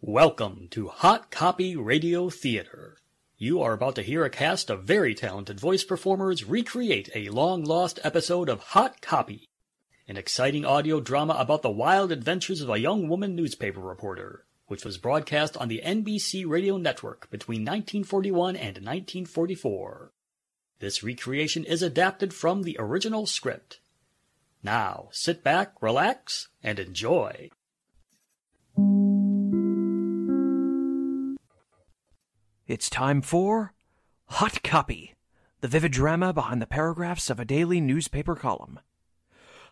Welcome to Hot Copy Radio Theater. You are about to hear a cast of very talented voice performers recreate a long lost episode of Hot Copy, an exciting audio drama about the wild adventures of a young woman newspaper reporter, which was broadcast on the NBC radio network between 1941 and 1944. This recreation is adapted from the original script. Now, sit back, relax, and enjoy. It's time for Hot Copy, the vivid drama behind the paragraphs of a daily newspaper column.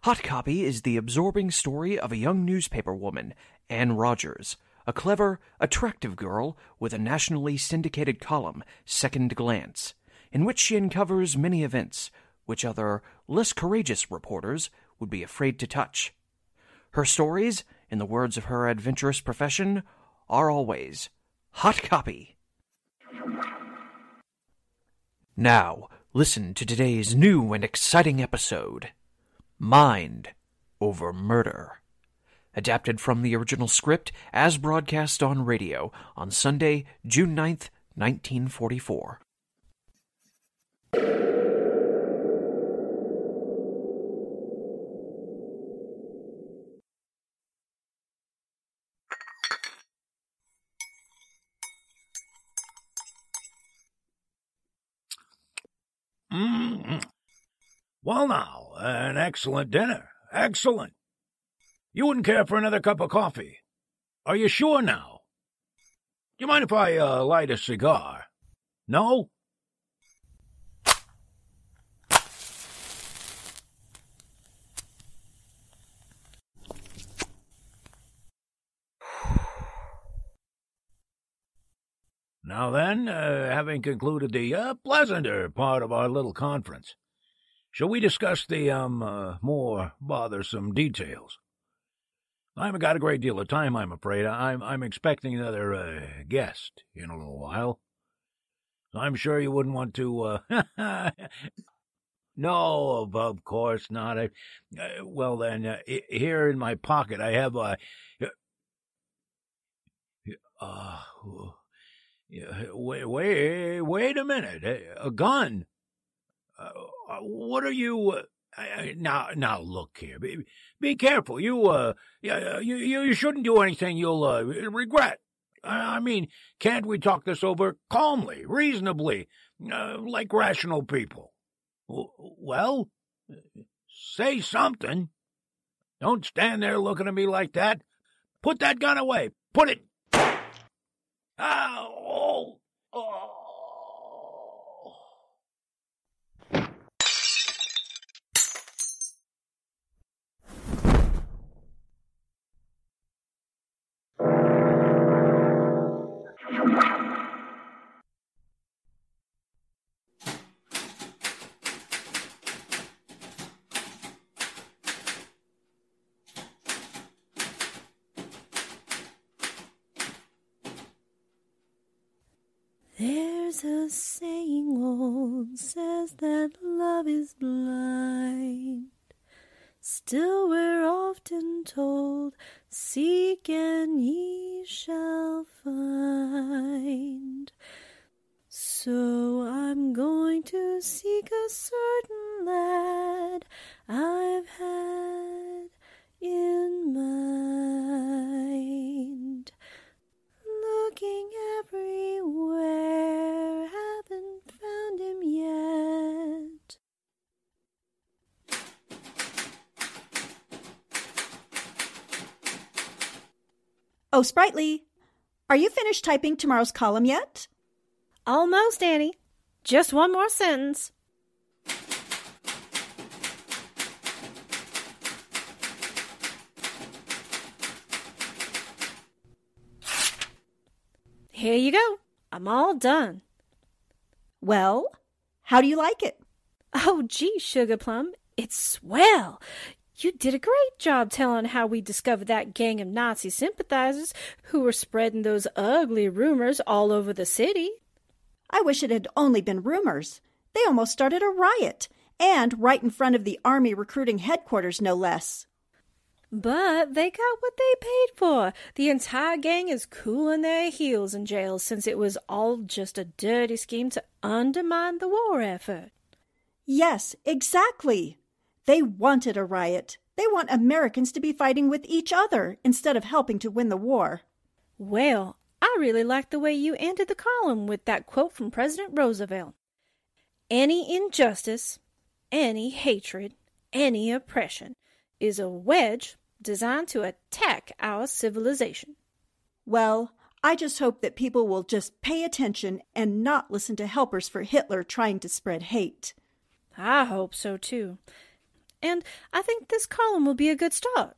Hot Copy is the absorbing story of a young newspaper woman, Anne Rogers, a clever, attractive girl with a nationally syndicated column, Second Glance, in which she uncovers many events which other, less courageous reporters would be afraid to touch. Her stories, in the words of her adventurous profession, are always hot copy. Now, listen to today's new and exciting episode Mind over Murder. Adapted from the original script as broadcast on radio on Sunday, June 9th, 1944. Mm. Well, now, an excellent dinner. Excellent. You wouldn't care for another cup of coffee. Are you sure now? Do you mind if I uh, light a cigar? No? Now then, uh, having concluded the uh, pleasanter part of our little conference, shall we discuss the um uh, more bothersome details? I haven't got a great deal of time, I'm afraid. I'm I'm expecting another uh, guest in a little while. I'm sure you wouldn't want to. Uh, no, of, course not. I, uh, well then, uh, here in my pocket I have a. Uh, Wait, wait, wait a minute. A gun? Uh, what are you? Uh, now, now, look here. Be, be careful. You, uh, you, you shouldn't do anything you'll uh, regret. I mean, can't we talk this over calmly, reasonably, uh, like rational people? Well, say something. Don't stand there looking at me like that. Put that gun away. Put it. Ow! There's Still, we're often told, Seek and ye shall Oh, Spritely, are you finished typing tomorrow's column yet? Almost, Annie. Just one more sentence. Here you go. I'm all done. Well, how do you like it? Oh, gee, Sugar Plum, it's swell. You did a great job telling how we discovered that gang of Nazi sympathizers who were spreading those ugly rumors all over the city. I wish it had only been rumors. They almost started a riot, and right in front of the Army recruiting headquarters, no less. But they got what they paid for. The entire gang is cooling their heels in jail since it was all just a dirty scheme to undermine the war effort. Yes, exactly. They wanted a riot. They want Americans to be fighting with each other instead of helping to win the war. Well, I really like the way you ended the column with that quote from President Roosevelt. Any injustice, any hatred, any oppression is a wedge designed to attack our civilization. Well, I just hope that people will just pay attention and not listen to helpers for Hitler trying to spread hate. I hope so too. And I think this column will be a good start.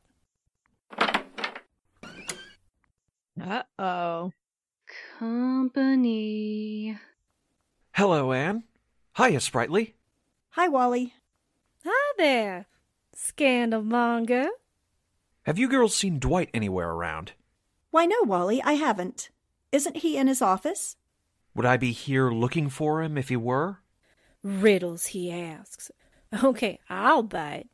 Uh oh. Company. Hello, Anne. Hiya, Spritely. Hi, Wally. Hi there, scandalmonger. Have you girls seen Dwight anywhere around? Why, no, Wally, I haven't. Isn't he in his office? Would I be here looking for him if he were? Riddles, he asks. Okay, I'll bite.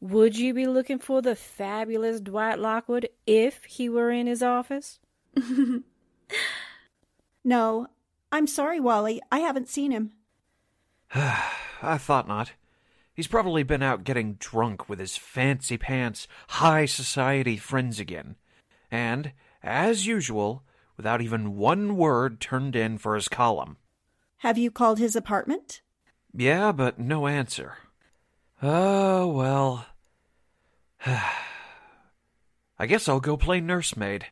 Would you be looking for the fabulous Dwight Lockwood if he were in his office? No. I'm sorry, Wally. I haven't seen him. I thought not. He's probably been out getting drunk with his fancy pants, high society friends again. And, as usual, without even one word turned in for his column. Have you called his apartment? Yeah, but no answer. Oh, well. I guess I'll go play nursemaid.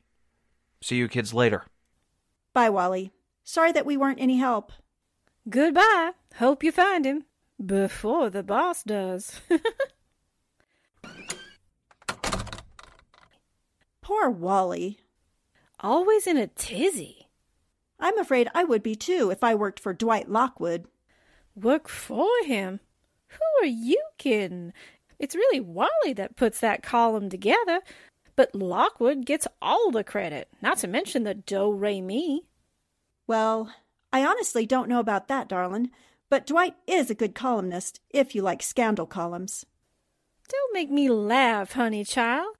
See you kids later. Bye, Wally. Sorry that we weren't any help. Goodbye. Hope you find him before the boss does. Poor Wally. Always in a tizzy. I'm afraid I would be too if I worked for Dwight Lockwood. Work for him? Who are you kidding? It's really Wally that puts that column together, but Lockwood gets all the credit, not to mention the do re mi. Well, I honestly don't know about that, darling, but Dwight is a good columnist if you like scandal columns. Don't make me laugh, honey child.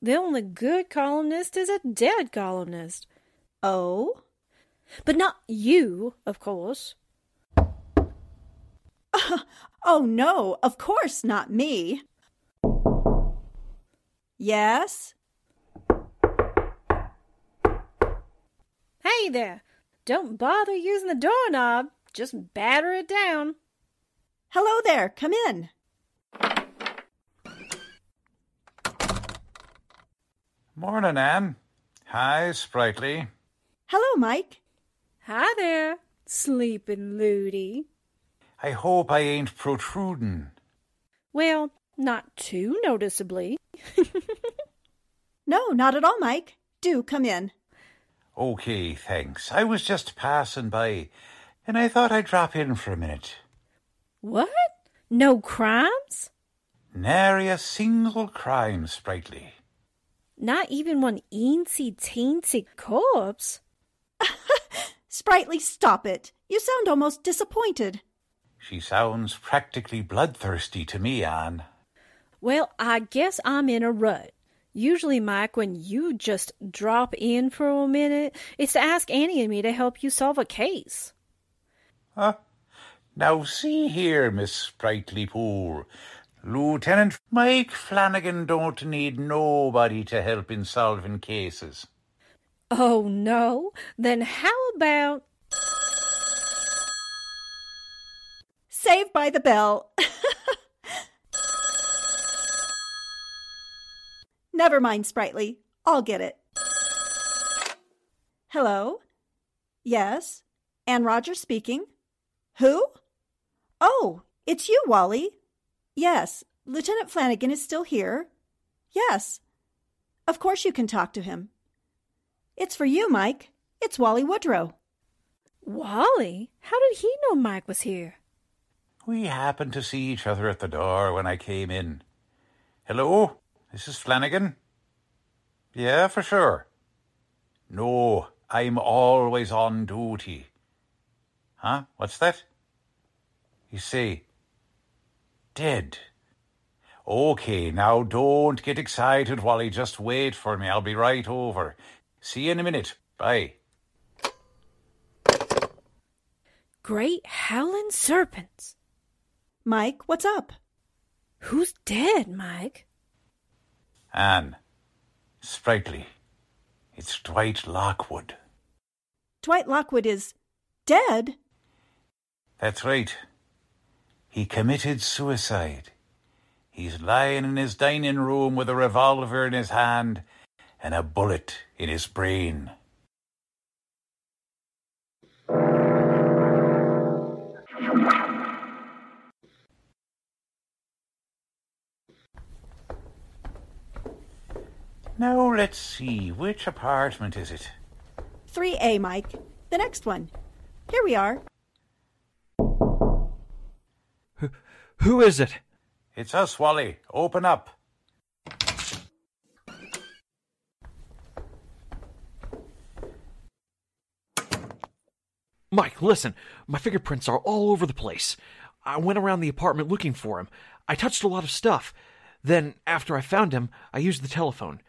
The only good columnist is a dead columnist. Oh? But not you, of course. Oh, no, of course not me. Yes? Hey there. Don't bother using the doorknob. Just batter it down. Hello there, come in. Morning, Anne. Hi, Spritely. Hello, Mike. Hi there, sleeping Ludi. I hope I ain't protrudin'. Well, not too noticeably. No, not at all, Mike. Do come in. Okay, thanks. I was just passing by, and I thought I'd drop in for a minute. What? No crimes? Nary a single crime, Spritely. Not even one eensy teensy corpse? Spritely, stop it. You sound almost disappointed. She sounds practically bloodthirsty to me, Anne. Well, I guess I'm in a rut. Usually, Mike, when you just drop in for a minute, it's to ask Annie and me to help you solve a case. Huh? Now see here, Miss Spritely Poole. Lieutenant Mike Flannigan don't need nobody to help in solving cases. Oh, no? Then how about. Saved by the bell. Never mind, Spritely. I'll get it. Hello? Yes? Anne Rogers speaking. Who? Oh, it's you, Wally. Yes, Lieutenant Flannigan is still here. Yes. Of course you can talk to him. It's for you, Mike. It's Wally Woodrow. Wally? How did he know Mike was here? We happened to see each other at the door when I came in. Hello, this is Flannigan. Yeah, for sure. No, I'm always on duty. Huh? What's that? You say, dead. Okay, now don't get excited, Wally. Just wait for me. I'll be right over. See you in a minute. Bye. Great howling serpents. Mike, what's up? Who's dead, Mike? Anne. Spritely. It's Dwight Lockwood. Dwight Lockwood is dead? That's right. He committed suicide. He's lying in his dining room with a revolver in his hand and a bullet in his brain. Now let's see, which apartment is it? 3A, Mike. The next one. Here we are. Who is it? It's us, Wally. Open up. Mike, listen. My fingerprints are all over the place. I went around the apartment looking for him. I touched a lot of stuff. Then, after I found him, I used the telephone.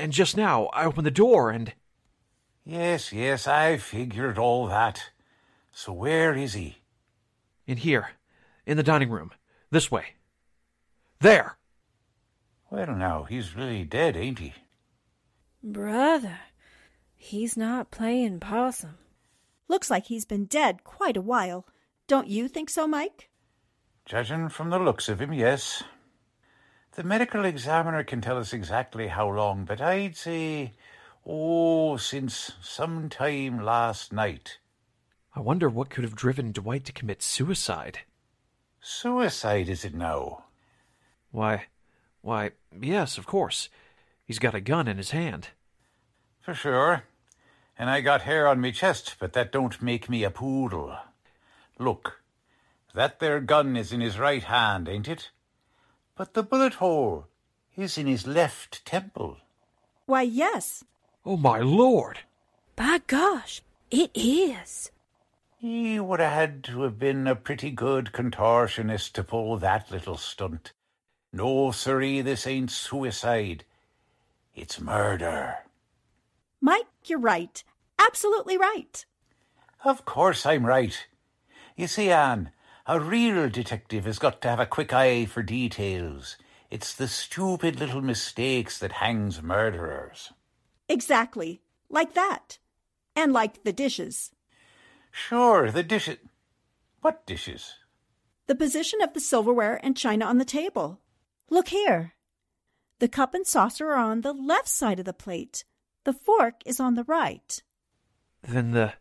And just now, I opened the door and. Yes, yes, I figured all that. So where is he? In here. In the dining room. This way. There! Well, now, he's really dead, ain't he? Brother, he's not playing possum. Looks like he's been dead quite a while. Don't you think so, Mike? Judging from the looks of him, yes. The medical examiner can tell us exactly how long, but I'd say, oh, since some time last night. I wonder what could have driven Dwight to commit suicide. Suicide, is it now? Why, why, yes, of course. He's got a gun in his hand. For sure. And I got hair on me chest, but that don't make me a poodle. Look, that there gun is in his right hand, ain't it? But the bullet hole is in his left temple. Why, yes. Oh, my lord! By gosh, it is. He would have had to have been a pretty good contortionist to pull that little stunt. No, sirree, this ain't suicide. It's murder. Mike, you're right. Absolutely right. Of course I'm right. You see, Anne, a real detective has got to have a quick eye for details. It's the stupid little mistakes that hangs murderers. Exactly. Like that. And like the dishes. Sure, the dishes. What dishes? The position of the silverware and china on the table. Look here. The cup and saucer are on the left side of the plate. The fork is on the right. Then the.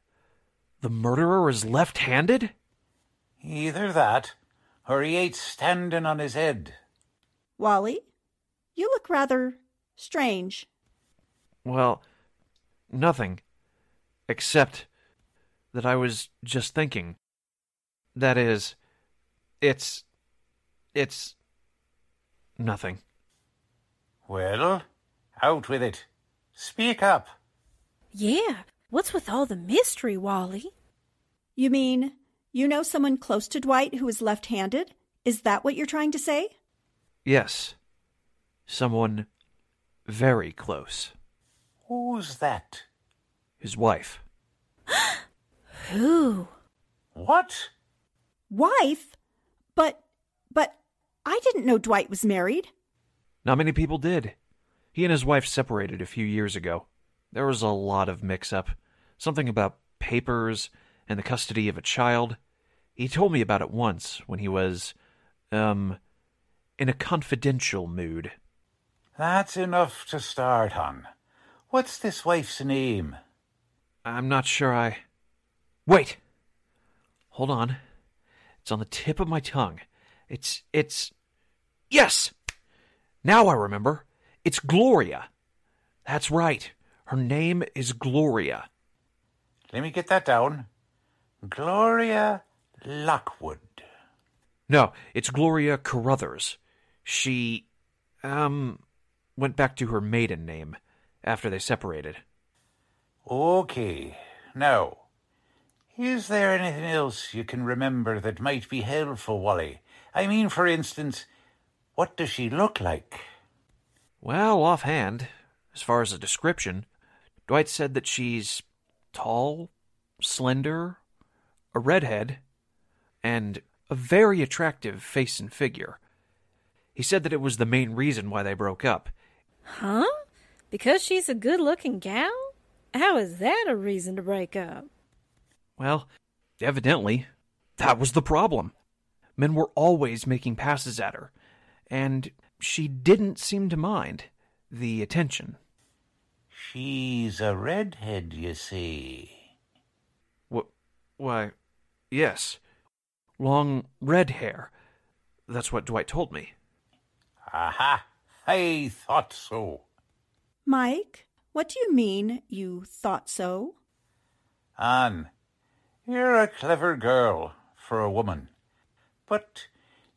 the murderer is left handed? Either that, or he ain't standing on his head. Wally, you look rather strange. Well, nothing. Except that I was just thinking. That is, it's. it's. nothing. Well, out with it. Speak up. Yeah, what's with all the mystery, Wally? You mean you know someone close to Dwight who is left handed? Is that what you're trying to say? Yes. Someone very close. Who's that? His wife. Who? What? Wife? But, but I didn't know Dwight was married. Not many people did. He and his wife separated a few years ago. There was a lot of mix up. Something about papers and the custody of a child. He told me about it once when he was, um, in a confidential mood. That's enough to start on. What's this wife's name? I'm not sure I. Wait! Hold on. It's on the tip of my tongue. It's. It's. Yes! Now I remember. It's Gloria. That's right. Her name is Gloria. Let me get that down. Gloria Lockwood. No, it's Gloria Carruthers. She, um, went back to her maiden name after they separated. Okay. Now, is there anything else you can remember that might be helpful, Wally? I mean, for instance, What does she look like? Well, offhand, as far as a description, Dwight said that she's tall, slender, a redhead, and a very attractive face and figure. He said that it was the main reason why they broke up. Huh? Because she's a good looking gal? How is that a reason to break up? Well, evidently, that was the problem. Men were always making passes at her, and she didn't seem to mind the attention. She's a redhead, you see. Wh- why, yes. Long red hair. That's what Dwight told me. Aha! I thought so. Mike, what do you mean you thought so? Anne, you're a clever girl for a woman. But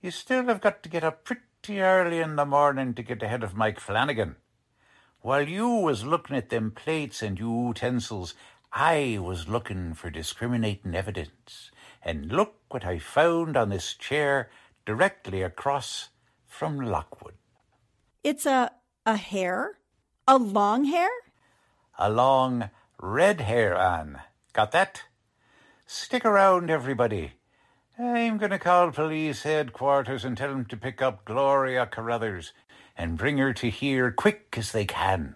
you still have got to get up pretty early in the morning to get ahead of Mike Flannigan. While you was looking at them plates and you utensils, I was looking for discriminating evidence. And look what I found on this chair directly across from Lockwood. It's a a hair? A long hair? A long red hair, Anne. Got that? Stick around, everybody. I'm going to call police headquarters and tell them to pick up Gloria Carruthers and bring her to here quick as they can.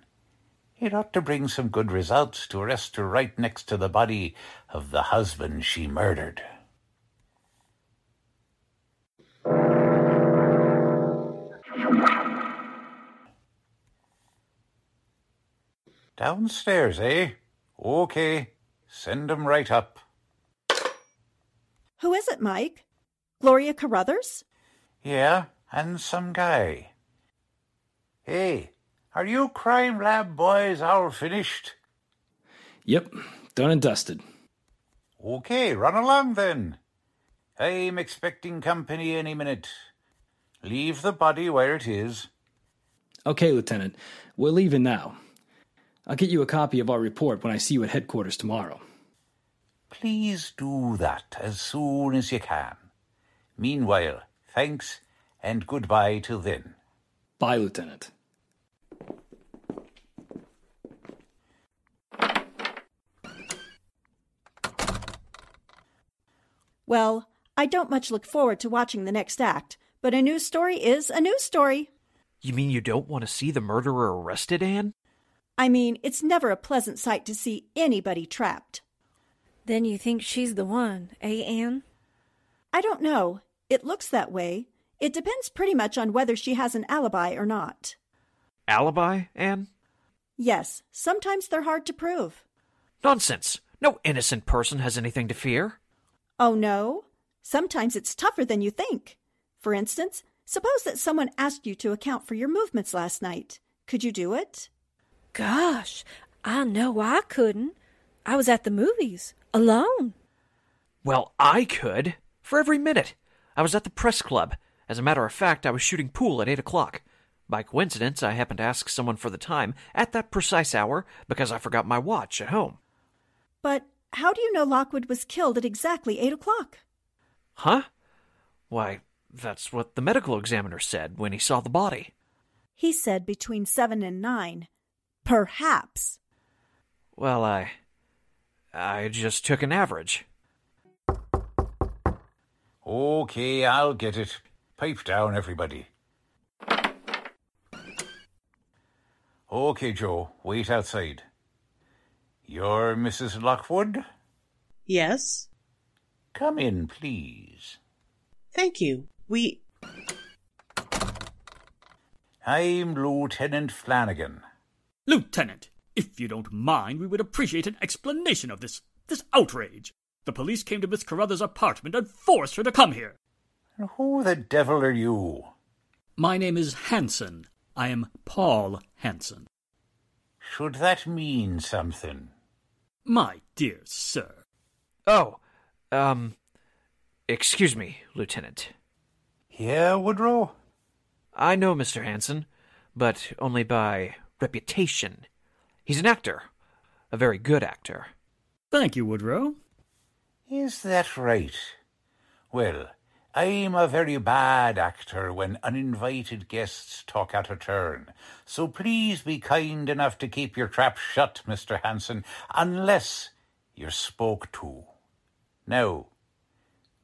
It ought to bring some good results to arrest her right next to the body of the husband she murdered. Downstairs, eh? Okay. Send 'em right up. Who is it, Mike? Gloria Carruthers? Yeah, and some guy. Hey, are you crime lab boys all finished? Yep, done and dusted. Okay, run along then. I'm expecting company any minute. Leave the body where it is. Okay, Lieutenant, we're leaving now. I'll get you a copy of our report when I see you at headquarters tomorrow. Please do that as soon as you can. Meanwhile, thanks and goodbye till then. Bye, Lieutenant. Well, I don't much look forward to watching the next act, but a news story is a news story. You mean you don't want to see the murderer arrested, Anne? I mean, it's never a pleasant sight to see anybody trapped. Then you think she's the one, eh, Anne? I don't know. It looks that way. It depends pretty much on whether she has an alibi or not. Alibi, Anne? Yes, sometimes they're hard to prove. Nonsense. No innocent person has anything to fear. Oh, no? Sometimes it's tougher than you think. For instance, suppose that someone asked you to account for your movements last night. Could you do it? Gosh, I know I couldn't. I was at the movies, alone. Well, I could. For every minute. I was at the press club. As a matter of fact, I was shooting pool at 8 o'clock. By coincidence, I happened to ask someone for the time at that precise hour because I forgot my watch at home. But how do you know Lockwood was killed at exactly 8 o'clock? Huh? Why, that's what the medical examiner said when he saw the body. He said between 7 and 9. Perhaps. Well, I. I just took an average. Okay, I'll get it. Pipe down, everybody. Okay, Joe, wait outside. You're Mrs. Lockwood? Yes. Come in, please. Thank you. We. I'm Lieutenant Flannigan. Lieutenant, if you don't mind, we would appreciate an explanation of this this outrage. The police came to Miss Carruthers' apartment and forced her to come here. And who the devil are you? My name is Hanson. I am Paul Hanson. Should that mean something? My dear sir. Oh, um. Excuse me, Lieutenant. Yeah, Woodrow? I know Mr. Hanson, but only by reputation. He's an actor. A very good actor. Thank you, Woodrow. Is that right? Well, I'm a very bad actor when uninvited guests talk out of turn, so please be kind enough to keep your trap shut, Mr. Hanson, unless you're spoke to. Now,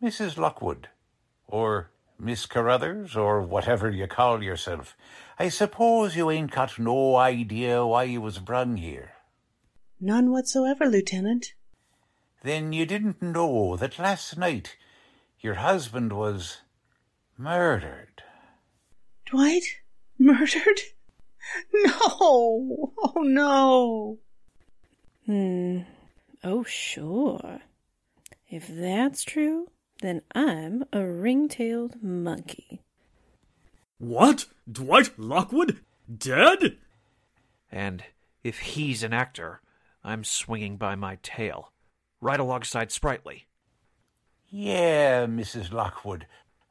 Mrs. Lockwood, or Miss Carruthers, or whatever you call yourself, I suppose you ain't got no idea why you was brung here. None whatsoever, Lieutenant. Then you didn't know that last night your husband was murdered. Dwight? Murdered? No! Oh, no! Hmm. Oh, sure. If that's true, then I'm a ring-tailed monkey. What? Dwight Lockwood? Dead? And if he's an actor, I'm swinging by my tail, right alongside Spritely. Yeah, Mrs. Lockwood,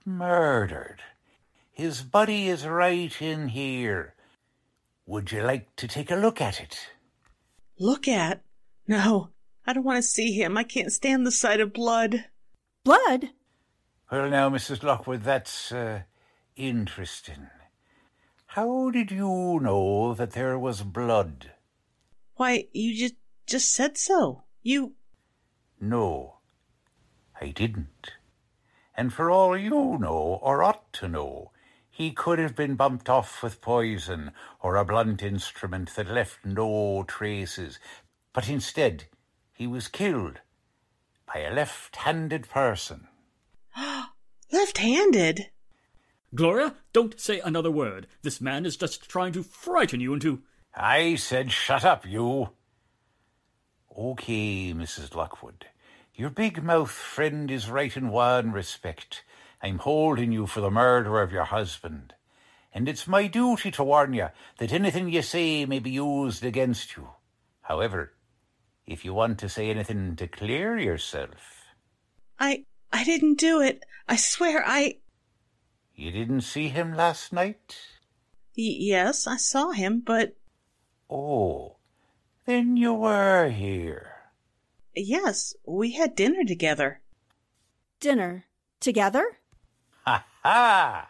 murdered. His body is right in here. Would you like to take a look at it? Look at? No, I don't want to see him. I can't stand the sight of blood. Blood? Well, now, Mrs. Lockwood, that's uh, interesting. How did you know that there was blood? Why, you just just said so. You No, I didn't. And for all you know, or ought to know, he could have been bumped off with poison or a blunt instrument that left no traces. But instead, he was killed by a left-handed person. left-handed? Gloria, don't say another word. This man is just trying to frighten you into. I said shut up, you. Okay, Mrs. Lockwood. Your big mouth friend is right in one respect. I'm holding you for the murder of your husband. And it's my duty to warn you that anything you say may be used against you. However, if you want to say anything to clear yourself. I I didn't do it. I swear I You didn't see him last night? Y- yes, I saw him, but Oh, then you were here. Yes, we had dinner together. Dinner. Together? Ha ha!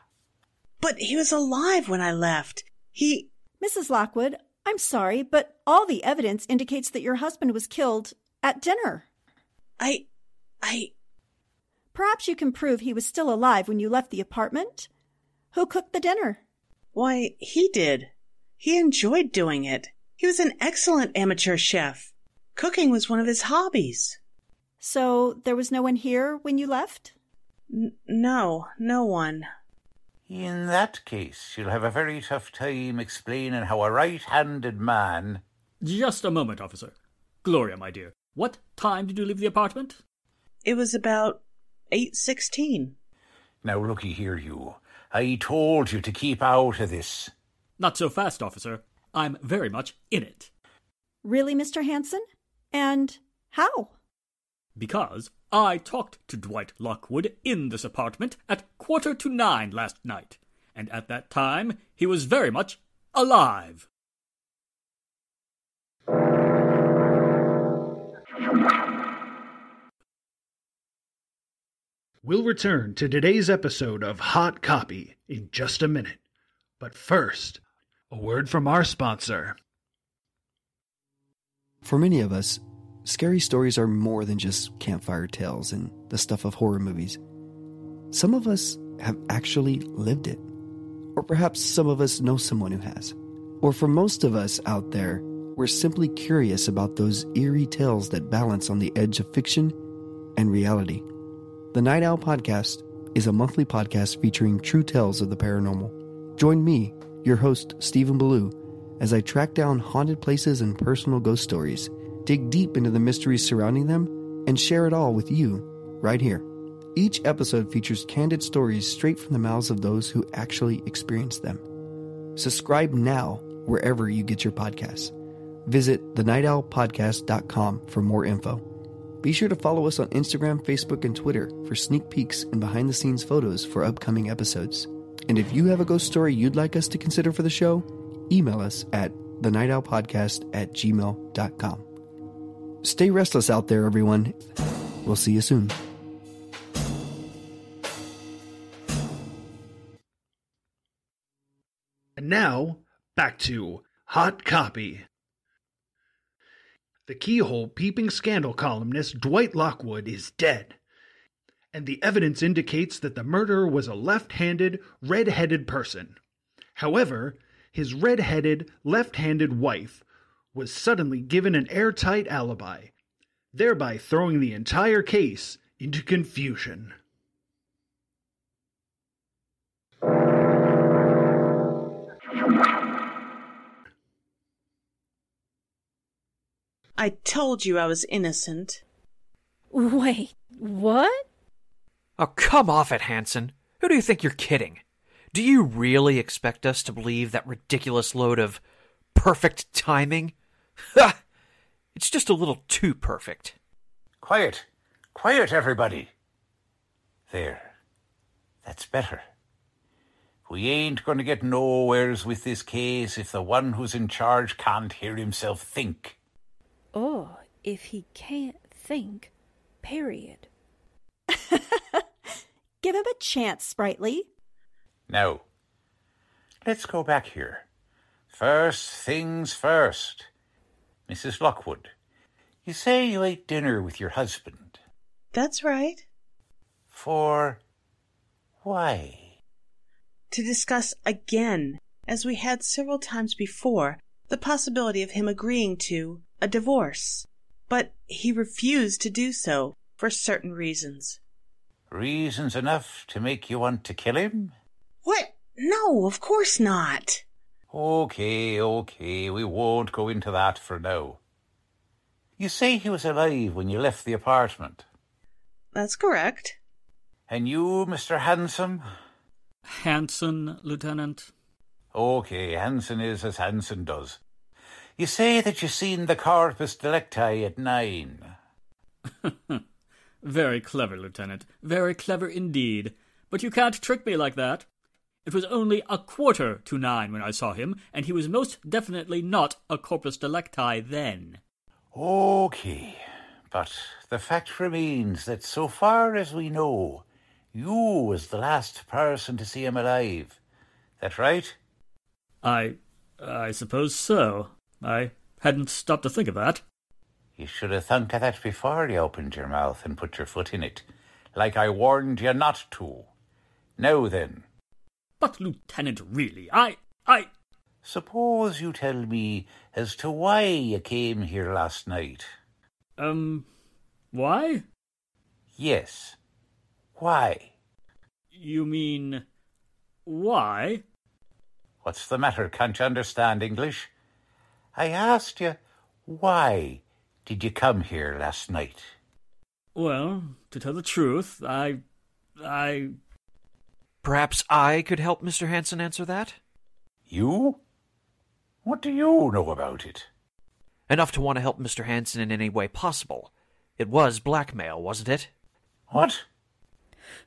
But he was alive when I left. He Mrs. Lockwood, I'm sorry, but all the evidence indicates that your husband was killed at dinner. I I Perhaps you can prove he was still alive when you left the apartment? Who cooked the dinner? why, he did. He enjoyed doing it. He was an excellent amateur chef. Cooking was one of his hobbies. So there was no one here when you left? N- no, no one. In that case, you'll have a very tough time explaining how a right-handed man... Just a moment, officer. Gloria, my dear, what time did you leave the apartment? It was about 8:16. Now looky here, you. I told you to keep out of this. Not so fast, officer. I'm very much in it. Really, Mr. Hanson? And how? Because I talked to Dwight Lockwood in this apartment at quarter to nine last night, and at that time he was very much alive. We'll return to today's episode of Hot Copy in just a minute. But first, a word from our sponsor. For many of us, scary stories are more than just campfire tales and the stuff of horror movies. Some of us have actually lived it. Or perhaps some of us know someone who has. Or for most of us out there, we're simply curious about those eerie tales that balance on the edge of fiction and reality. The Night Owl Podcast is a monthly podcast featuring true tales of the paranormal. Join me, your host, Stephen Ballou, as I track down haunted places and personal ghost stories, dig deep into the mysteries surrounding them, and share it all with you right here. Each episode features candid stories straight from the mouths of those who actually experienced them. Subscribe now wherever you get your podcasts. Visit thenightowlpodcast.com for more info. Be sure to follow us on Instagram, Facebook, and Twitter for sneak peeks and behind the scenes photos for upcoming episodes. And if you have a ghost story you'd like us to consider for the show, email us at the night owl podcast at gmail.com. Stay restless out there, everyone. We'll see you soon. And now, back to Hot Copy. The keyhole peeping scandal columnist Dwight Lockwood is dead, and the evidence indicates that the murderer was a left handed, red headed person. However, his red headed, left handed wife was suddenly given an airtight alibi, thereby throwing the entire case into confusion. I told you I was innocent. Wait, what? Oh, come off it, Hanson. Who do you think you're kidding? Do you really expect us to believe that ridiculous load of perfect timing? Ha! It's just a little too perfect. Quiet. Quiet, everybody. There. That's better. We ain't going to get nowheres with this case if the one who's in charge can't hear himself think. Or if he can't think, period. Give him a chance, Spritely. Now, let's go back here. First things first. Mrs. Lockwood, you say you ate dinner with your husband. That's right. For why? To discuss again, as we had several times before, the possibility of him agreeing to a divorce. But he refused to do so for certain reasons. Reasons enough to make you want to kill him? What? No, of course not. Okay, okay, we won't go into that for now. You say he was alive when you left the apartment. That's correct. And you, Mr. Handsome? Hanson, Lieutenant. Okay, Hanson is as Hanson does. You say that you seen the corpus delicti at nine. Very clever, Lieutenant. Very clever indeed. But you can't trick me like that. It was only a quarter to nine when I saw him, and he was most definitely not a corpus delicti then. Okay, but the fact remains that so far as we know, you was the last person to see him alive. That right? I. I suppose so. I hadn't stopped to think of that. You should have thunk of that before you opened your mouth and put your foot in it, like I warned you not to. Now then. But, Lieutenant, really, I. I. Suppose you tell me as to why you came here last night. Um, why? Yes. Why? You mean. why? What's the matter? Can't you understand English? I asked you, why did you come here last night? Well, to tell the truth, I. I. Perhaps I could help Mr. Hanson answer that? You? What do you know about it? Enough to want to help Mr. Hanson in any way possible. It was blackmail, wasn't it? What?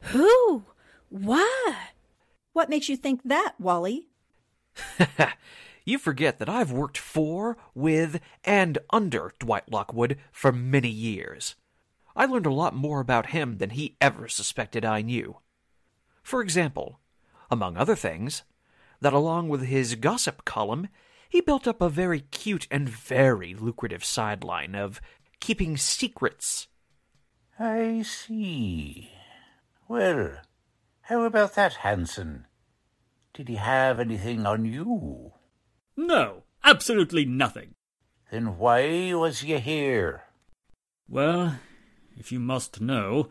Who? Why? What makes you think that, Wally? you forget that I've worked for, with, and under Dwight Lockwood for many years. I learned a lot more about him than he ever suspected I knew. For example, among other things, that along with his gossip column, he built up a very cute and very lucrative sideline of keeping secrets. I see. Well, how about that, Hanson? Did he have anything on you? No, absolutely nothing. Then why was you here? Well, if you must know,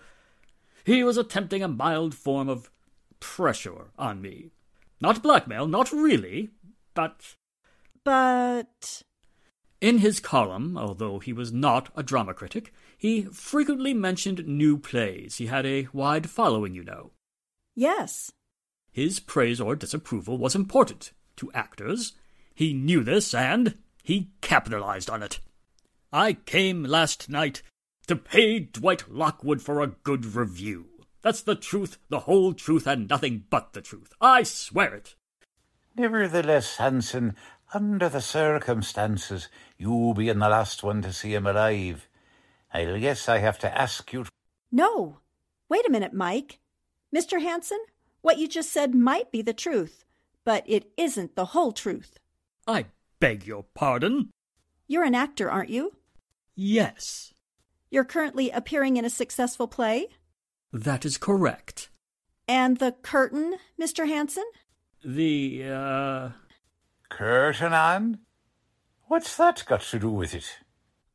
he was attempting a mild form of pressure on me. Not blackmail, not really, but. But. In his column, although he was not a drama critic, he frequently mentioned new plays. He had a wide following, you know. Yes. His praise or disapproval was important to actors. He knew this, and he capitalized on it. I came last night to pay Dwight Lockwood for a good review. That's the truth, the whole truth, and nothing but the truth. I swear it. Nevertheless, Hanson, under the circumstances, you being the last one to see him alive, I guess I have to ask you. No. Wait a minute, Mike. Mr. Hanson, what you just said might be the truth, but it isn't the whole truth. I beg your pardon? You're an actor, aren't you? Yes, You're currently appearing in a successful play? That is correct. And the curtain, Mr. Hanson? The, uh. Curtain on? What's that got to do with it?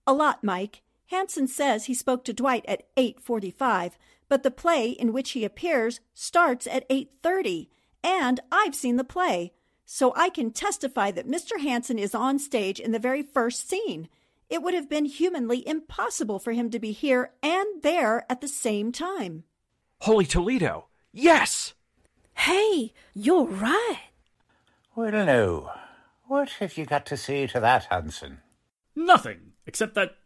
A lot, Mike. Hanson says he spoke to Dwight at 8:45, but the play in which he appears starts at 8:30, and I've seen the play. So I can testify that Mr. Hanson is on stage in the very first scene. It would have been humanly impossible for him to be here and there at the same time. Holy Toledo! Yes! Hey, you're right. Well, no. what have you got to say to that, Hanson? Nothing, except that.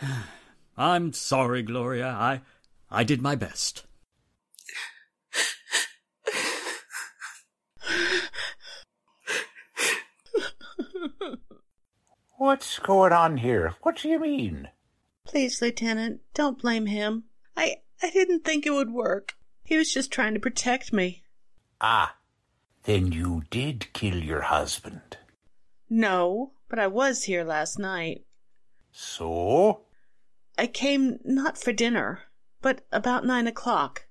I'm sorry, Gloria. I. I did my best. What's going on here? What do you mean? Please, Lieutenant, don't blame him. I I didn't think it would work. He was just trying to protect me. Ah, then you did kill your husband. No, but I was here last night. So? I came not for dinner, but about nine o'clock.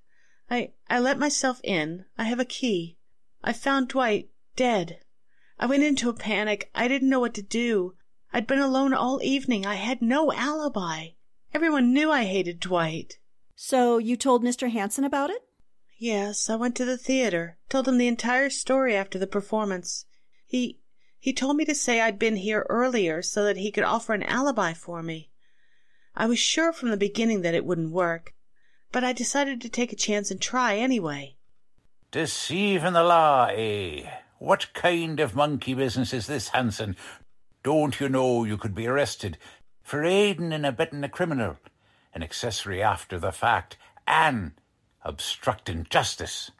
I I let myself in. I have a key. I found Dwight dead. I went into a panic. I didn't know what to do. I'd been alone all evening. I had no alibi. Everyone knew I hated Dwight. So you told Mr. Hanson about it? Yes, I went to the theater, told him the entire story after the performance. He he told me to say I'd been here earlier so that he could offer an alibi for me. I was sure from the beginning that it wouldn't work, but I decided to take a chance and try anyway. Deceiving the law, eh? What kind of monkey business is this, Hanson? Don't you know you could be arrested for aiding and abetting a criminal, an accessory after the fact, and obstructing justice?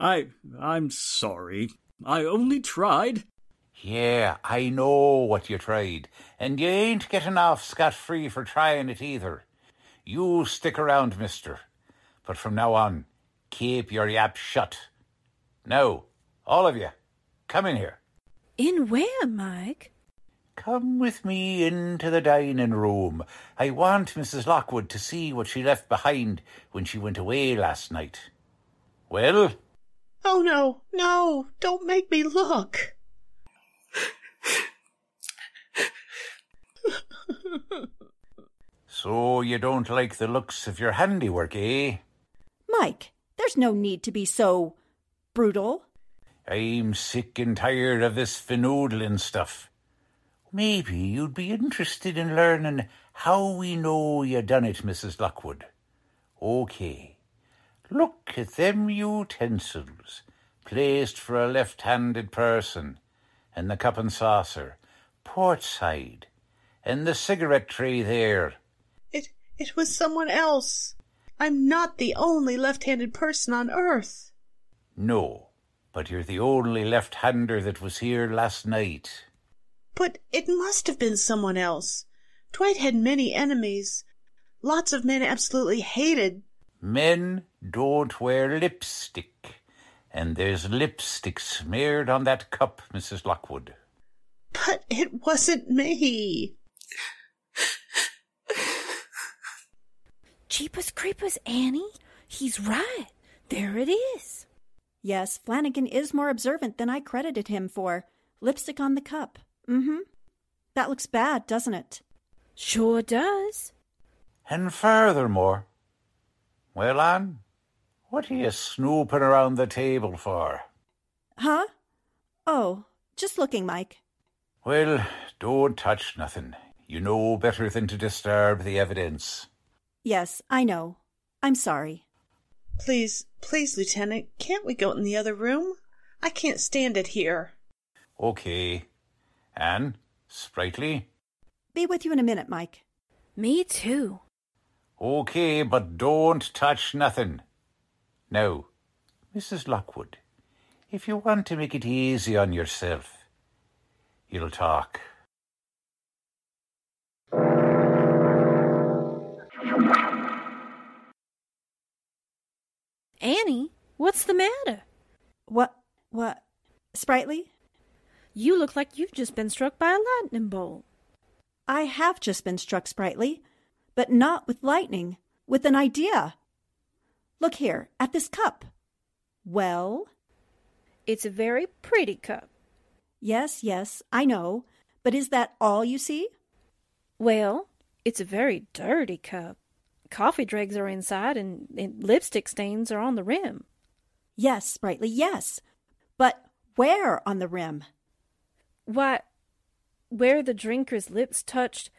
I. I'm sorry. I only tried. Yeah, I know what you tried, and you ain't getting off scot free for trying it either. You stick around, mister. But from now on, keep your yap shut. Now, all of you, come in here. In where, Mike? Come with me into the dining room. I want Mrs. Lockwood to see what she left behind when she went away last night. Well, Oh no, no, don't make me look. so you don't like the looks of your handiwork, eh? Mike, there's no need to be so brutal. I'm sick and tired of this finoodling stuff. Maybe you'd be interested in learning how we know you done it, Mrs. Lockwood. Okay. Look at them utensils, placed for a left-handed person, and the cup and saucer, port side, and the cigarette tray there. It it was someone else. I'm not the only left-handed person on earth. No, but you're the only left-hander that was here last night. But it must have been someone else. Dwight had many enemies. Lots of men absolutely hated. Men don't wear lipstick, and there's lipstick smeared on that cup, Mrs. Lockwood. But it wasn't me. Jeepers creepers, Annie. He's right. There it is. Yes, Flannigan is more observant than I credited him for. Lipstick on the cup. Mm hmm. That looks bad, doesn't it? Sure does. And furthermore, well, Anne, what are you snooping around the table for? Huh? Oh, just looking, Mike. Well, don't touch nothing. You know better than to disturb the evidence. Yes, I know. I'm sorry. Please, please, Lieutenant, can't we go in the other room? I can't stand it here. Okay. Anne, spritely? Be with you in a minute, Mike. Me too. Okay, but don't touch nothing. Now, Mrs. Lockwood, if you want to make it easy on yourself, you'll talk. Annie, what's the matter? What? What? Spritely? You look like you've just been struck by a lightning bolt. I have just been struck, Spritely, but not with lightning, with an idea. Look here, at this cup. Well? It's a very pretty cup. Yes, yes, I know. But is that all you see? Well, it's a very dirty cup. Coffee dregs are inside and, and lipstick stains are on the rim. Yes, Spritely, yes. But where on the rim? Why, where the drinker's lips touched.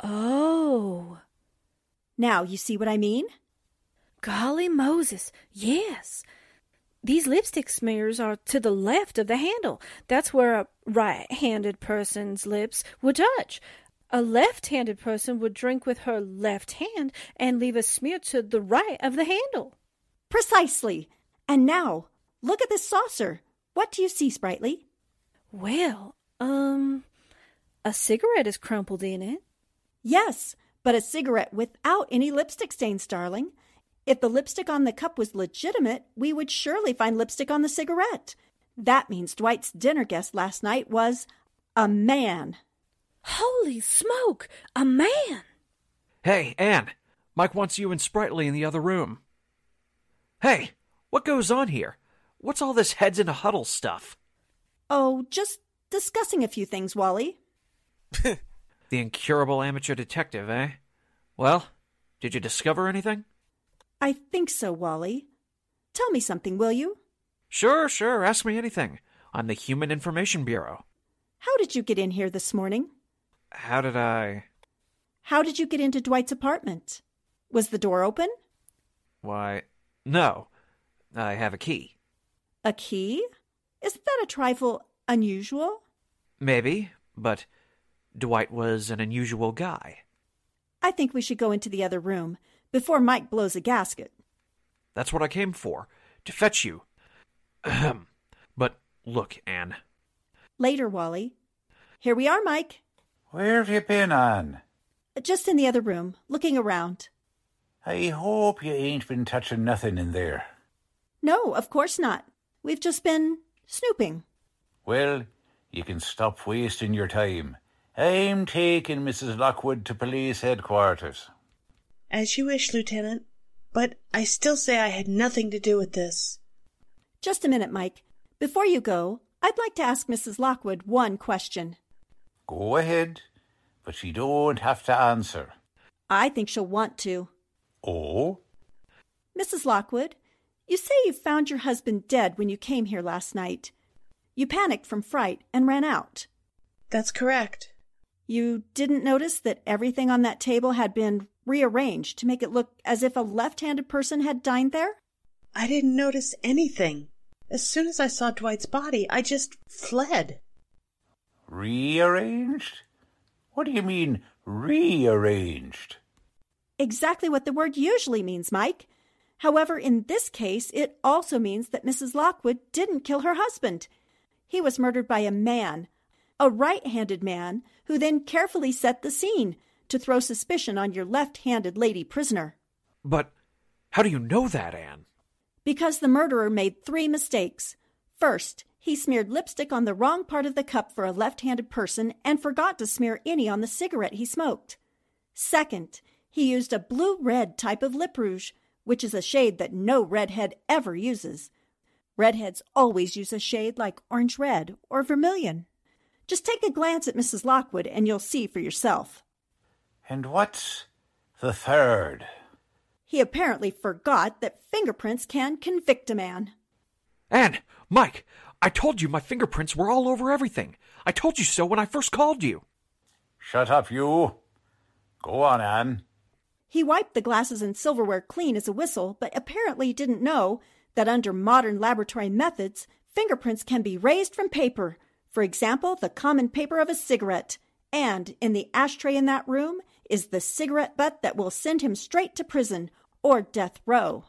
Oh. Now you see what I mean? Golly Moses, yes. These lipstick smears are to the left of the handle. That's where a right handed person's lips would touch. A left handed person would drink with her left hand and leave a smear to the right of the handle. Precisely. And now, look at this saucer. What do you see, Spritely? Well, um, a cigarette is crumpled in it. Yes, but a cigarette without any lipstick stains, darling. If the lipstick on the cup was legitimate, we would surely find lipstick on the cigarette. That means Dwight's dinner guest last night was a man. Holy smoke! A man! Hey, Anne! Mike wants you and Spritely in the other room. Hey, what goes on here? What's all this heads in a huddle stuff? Oh, just discussing a few things, Wally. the incurable amateur detective, eh? Well, did you discover anything? I think so, Wally. Tell me something, will you? Sure, sure. Ask me anything. I'm the Human Information Bureau. How did you get in here this morning? How did I? How did you get into Dwight's apartment? Was the door open? Why, no. I have a key. A key? Isn't that a trifle unusual? Maybe, but Dwight was an unusual guy. I think we should go into the other room before Mike blows a gasket. That's what I came for, to fetch you. Ahem. but look, Anne. Later, Wally. Here we are, Mike. Where have you been, Anne? Just in the other room, looking around. I hope you ain't been touching nothing in there. No, of course not. We've just been snooping. Well, you can stop wasting your time. I'm taking Mrs. Lockwood to police headquarters. As you wish, Lieutenant. But I still say I had nothing to do with this. Just a minute, Mike. Before you go, I'd like to ask Mrs. Lockwood one question. Go ahead, but she don't have to answer. I think she'll want to. Oh? Mrs. Lockwood, you say you found your husband dead when you came here last night. You panicked from fright and ran out. That's correct. You didn't notice that everything on that table had been rearranged to make it look as if a left handed person had dined there? I didn't notice anything. As soon as I saw Dwight's body, I just fled. Rearranged? What do you mean, rearranged? Exactly what the word usually means, Mike. However, in this case, it also means that Mrs. Lockwood didn't kill her husband. He was murdered by a man, a right handed man, who then carefully set the scene to throw suspicion on your left handed lady prisoner. But how do you know that, Anne? Because the murderer made three mistakes. First, he smeared lipstick on the wrong part of the cup for a left handed person and forgot to smear any on the cigarette he smoked. Second, he used a blue red type of lip rouge, which is a shade that no redhead ever uses. Redheads always use a shade like orange red or vermilion. Just take a glance at Mrs. Lockwood and you'll see for yourself. And what's the third? He apparently forgot that fingerprints can convict a man. Anne, Mike, I told you my fingerprints were all over everything. I told you so when I first called you. Shut up, you. Go on, Anne. He wiped the glasses and silverware clean as a whistle, but apparently didn't know that under modern laboratory methods, fingerprints can be raised from paper. For example, the common paper of a cigarette. And in the ashtray in that room is the cigarette butt that will send him straight to prison or death row.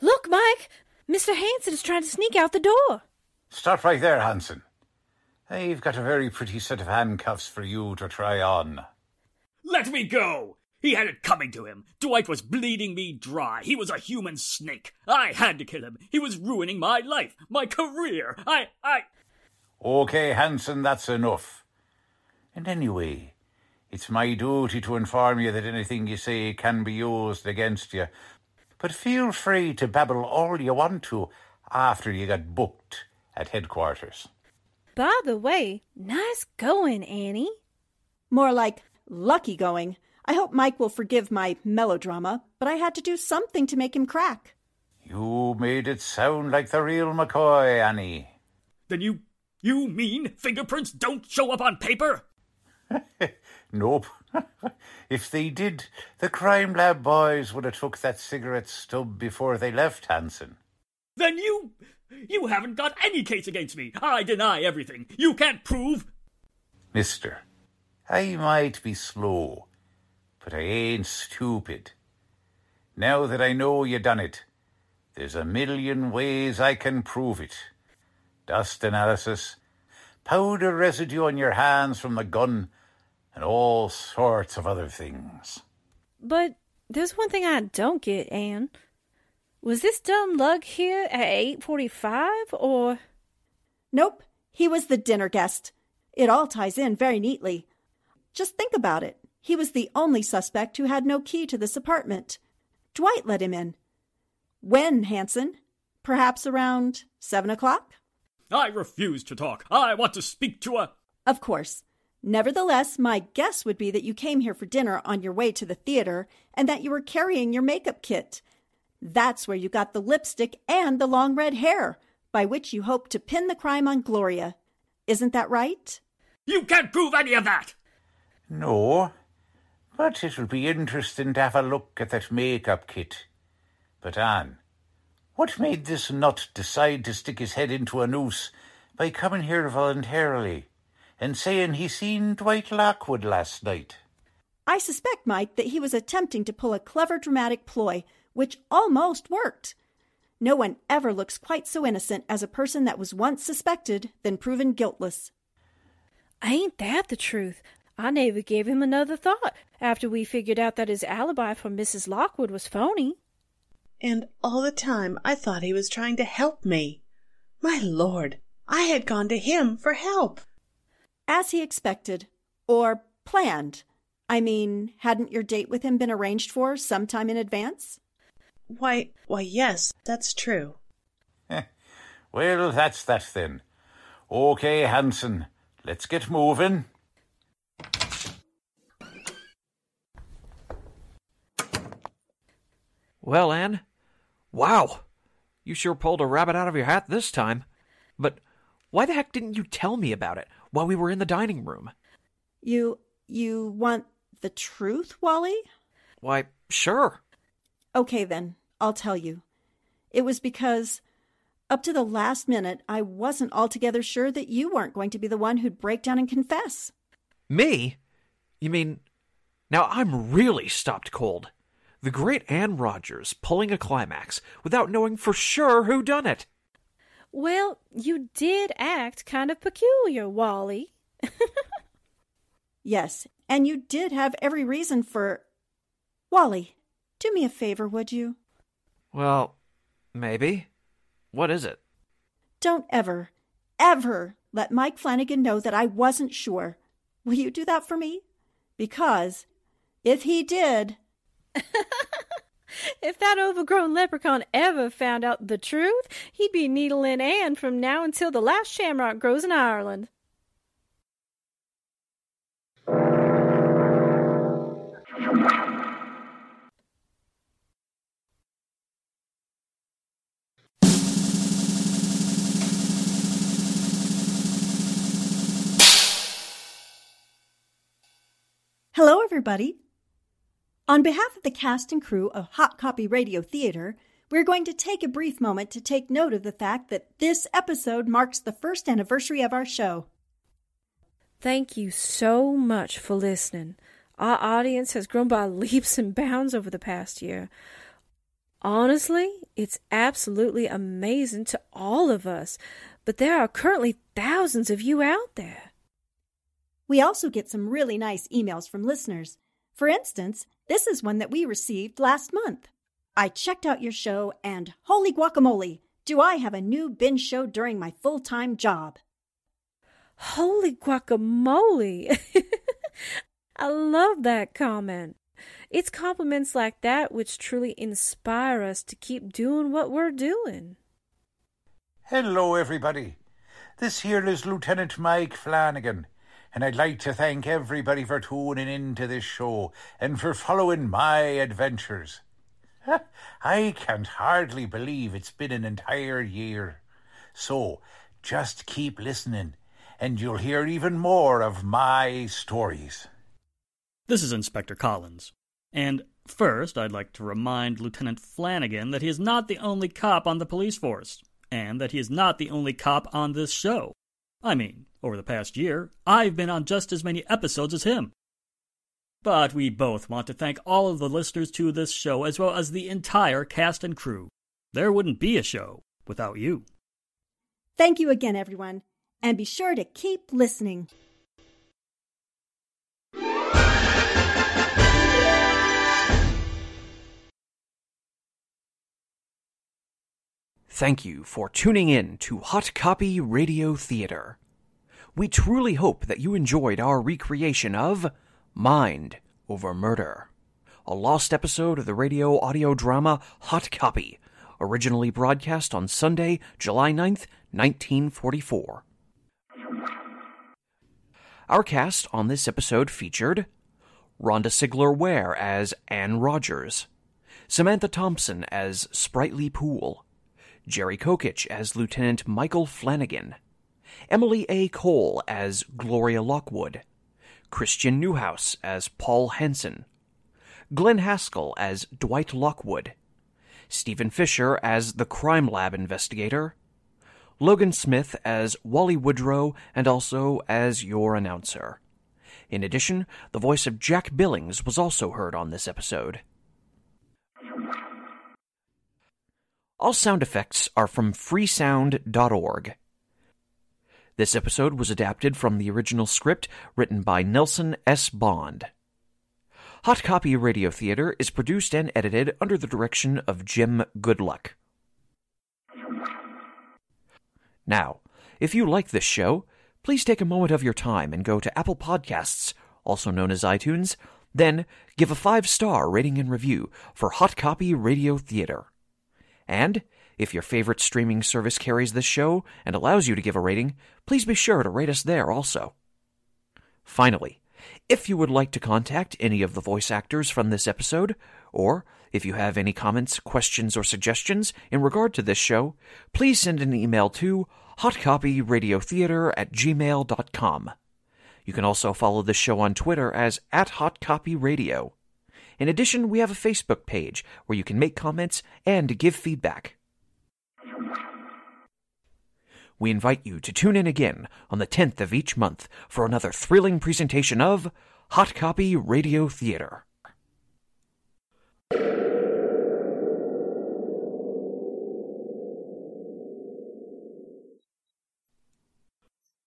Look, Mike! Mr. Hanson is trying to sneak out the door. Stop right there, Hanson. I've got a very pretty set of handcuffs for you to try on. Let me go! He had it coming to him. Dwight was bleeding me dry. He was a human snake. I had to kill him. He was ruining my life, my career. I, I. Okay, Hanson, that's enough. And anyway, it's my duty to inform you that anything you say can be used against you. But feel free to babble all you want to after you get booked at headquarters. By the way, nice going, Annie. More like lucky going. I hope Mike will forgive my melodrama, but I had to do something to make him crack. You made it sound like the real McCoy, Annie. Then you. You mean fingerprints don't show up on paper? Nope. if they did, the crime lab boys would have took that cigarette stub before they left Hanson. Then you. You haven't got any case against me. I deny everything. You can't prove. Mister, I might be slow, but I ain't stupid. Now that I know you done it, there's a million ways I can prove it. Dust analysis, powder residue on your hands from the gun, and all sorts of other things. But there's one thing I don't get, Anne. Was this dumb lug here at 8.45, or... Nope, he was the dinner guest. It all ties in very neatly. Just think about it. He was the only suspect who had no key to this apartment. Dwight let him in. When, Hanson? Perhaps around seven o'clock? I refuse to talk. I want to speak to a. Of course. Nevertheless, my guess would be that you came here for dinner on your way to the theater and that you were carrying your makeup kit. That's where you got the lipstick and the long red hair, by which you hoped to pin the crime on Gloria. Isn't that right? You can't prove any of that! No, but it'll be interesting to have a look at that makeup kit. But, Anne, what made this nut decide to stick his head into a noose by coming here voluntarily and saying he seen Dwight Lockwood last night? I suspect, Mike, that he was attempting to pull a clever dramatic ploy, which almost worked. No one ever looks quite so innocent as a person that was once suspected, then proven guiltless. Ain't that the truth? I never gave him another thought after we figured out that his alibi for Mrs. Lockwood was phony. And all the time I thought he was trying to help me. My lord, I had gone to him for help. As he expected, or planned. I mean, hadn't your date with him been arranged for some time in advance? Why, why, yes, that's true. Well, that's that then. Okay, Hanson, let's get moving. Well, Anne, wow, you sure pulled a rabbit out of your hat this time. But why the heck didn't you tell me about it while we were in the dining room? You you want the truth, Wally? Why, sure. Okay then, I'll tell you. It was because up to the last minute I wasn't altogether sure that you weren't going to be the one who'd break down and confess. Me? You mean now I'm really stopped cold. The great Anne Rogers pulling a climax without knowing for sure who done it. Well, you did act kind of peculiar, Wally. Yes, and you did have every reason for. Wally, do me a favor, would you? Well, maybe. What is it? Don't ever, ever let Mike Flannigan know that I wasn't sure. Will you do that for me? Because if he did. if that overgrown leprechaun ever found out the truth, he'd be needling Anne from now until the last shamrock grows in Ireland. Hello, everybody. On behalf of the cast and crew of Hot Copy Radio Theater, we're going to take a brief moment to take note of the fact that this episode marks the first anniversary of our show. Thank you so much for listening. Our audience has grown by leaps and bounds over the past year. Honestly, it's absolutely amazing to all of us, but there are currently thousands of you out there. We also get some really nice emails from listeners. For instance, this is one that we received last month. I checked out your show, and holy guacamole, do I have a new binge show during my full time job? Holy guacamole! I love that comment. It's compliments like that which truly inspire us to keep doing what we're doing. Hello, everybody. This here is Lieutenant Mike Flannigan, and I'd like to thank everybody for tuning in to this show and for following my adventures. I can't hardly believe it's been an entire year. So just keep listening, and you'll hear even more of my stories. This is Inspector Collins. And first, I'd like to remind Lieutenant Flannigan that he is not the only cop on the police force, and that he is not the only cop on this show. I mean, over the past year, I've been on just as many episodes as him. But we both want to thank all of the listeners to this show, as well as the entire cast and crew. There wouldn't be a show without you. Thank you again, everyone, and be sure to keep listening. Thank you for tuning in to Hot Copy Radio Theater. We truly hope that you enjoyed our recreation of Mind Over Murder, a lost episode of the radio audio drama Hot Copy, originally broadcast on Sunday, July 9th, 1944. Our cast on this episode featured Rhonda Sigler Ware as Anne Rogers, Samantha Thompson as Spritely Poole, Jerry Kokich as Lieutenant Michael Flannigan, Emily A. Cole as Gloria Lockwood, Christian Neuhaus as Paul Hansen, Glenn Hascall as Dwight Lockwood, Steven Fisher as the Crime Lab investigator, Logan Smith as Wally Woodrow and also as your announcer. In addition, the voice of Jack Billings was also heard on this episode. All sound effects are from freesound.org. This episode was adapted from the original script written by Nelson S. Bond. Hot Copy Radio Theater is produced and edited under the direction of Jim Goodluck. Now, if you like this show, please take a moment of your time and go to Apple Podcasts, also known as iTunes, then give a five star rating and review for Hot Copy Radio Theater. And if your favorite streaming service carries this show and allows you to give a rating, please be sure to rate us there also. Finally, if you would like to contact any of the voice actors from this episode, or if you have any comments, questions, or suggestions in regard to this show, please send an email to hotcopyradiotheater at gmail.com. You can also follow this show on Twitter as at hotcopyradio. In addition, we have a Facebook page where you can make comments and give feedback. We invite you to tune in again on the 10th of each month for another thrilling presentation of Hot Copy Radio Theater.